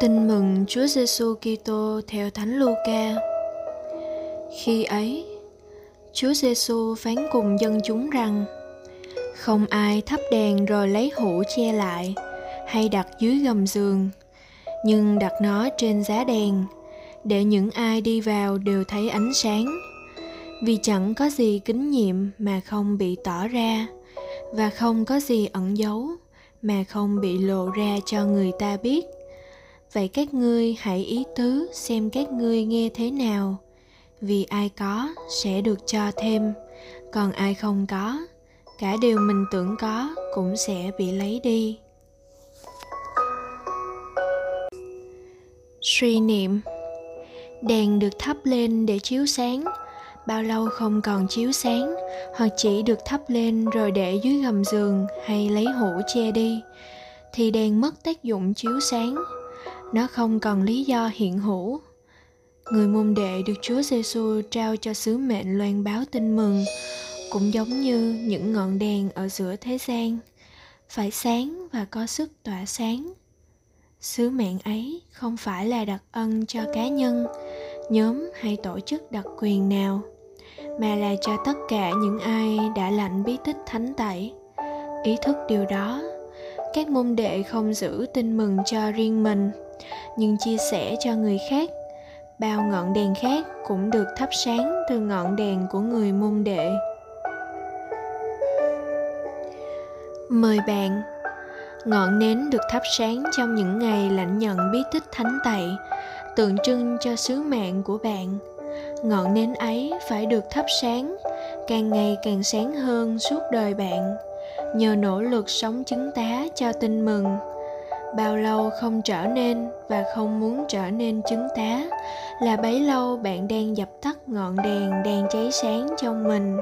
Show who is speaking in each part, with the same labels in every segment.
Speaker 1: Tin mừng Chúa Giêsu Kitô theo Thánh Luca. Khi ấy, Chúa Giêsu phán cùng dân chúng rằng: Không ai thắp đèn rồi lấy hũ che lại hay đặt dưới gầm giường, nhưng đặt nó trên giá đèn để những ai đi vào đều thấy ánh sáng. Vì chẳng có gì kính nhiệm mà không bị tỏ ra và không có gì ẩn giấu mà không bị lộ ra cho người ta biết vậy các ngươi hãy ý tứ xem các ngươi nghe thế nào. Vì ai có sẽ được cho thêm, còn ai không có, cả điều mình tưởng có cũng sẽ bị lấy đi. Suy niệm. Đèn được thắp lên để chiếu sáng. Bao lâu không còn chiếu sáng, hoặc chỉ được thắp lên rồi để dưới gầm giường hay lấy hũ che đi, thì đèn mất tác dụng chiếu sáng nó không còn lý do hiện hữu. Người môn đệ được Chúa Giêsu trao cho sứ mệnh loan báo tin mừng, cũng giống như những ngọn đèn ở giữa thế gian. Phải sáng và có sức tỏa sáng. Sứ mệnh ấy không phải là đặc ân cho cá nhân, nhóm hay tổ chức đặc quyền nào, mà là cho tất cả những ai đã lãnh bí tích thánh tẩy. Ý thức điều đó, các môn đệ không giữ tin mừng cho riêng mình nhưng chia sẻ cho người khác, bao ngọn đèn khác cũng được thắp sáng từ ngọn đèn của người môn đệ. Mời bạn, ngọn nến được thắp sáng trong những ngày lãnh nhận bí tích thánh tẩy tượng trưng cho sứ mạng của bạn. Ngọn nến ấy phải được thắp sáng, càng ngày càng sáng hơn suốt đời bạn. Nhờ nỗ lực sống chứng tá cho tin mừng bao lâu không trở nên và không muốn trở nên chứng tá là bấy lâu bạn đang dập tắt ngọn đèn đang cháy sáng trong mình.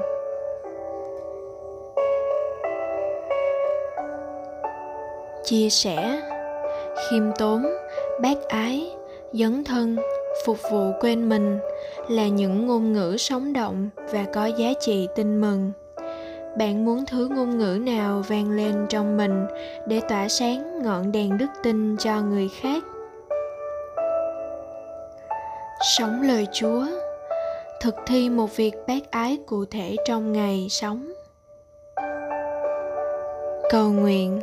Speaker 1: Chia sẻ, khiêm tốn, bác ái, dấn thân, phục vụ quên mình là những ngôn ngữ sống động và có giá trị tin mừng bạn muốn thứ ngôn ngữ nào vang lên trong mình để tỏa sáng ngọn đèn đức tin cho người khác? Sống lời chúa, thực thi một việc bác ái cụ thể trong ngày sống. Cầu nguyện,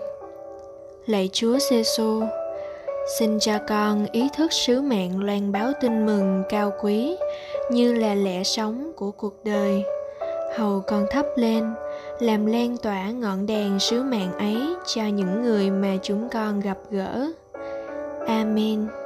Speaker 1: lạy chúa giêsu xin cho con ý thức sứ mạng loan báo tin mừng cao quý như là lẽ sống của cuộc đời. Hầu con thắp lên làm lan tỏa ngọn đèn sứ mạng ấy cho những người mà chúng con gặp gỡ. Amen.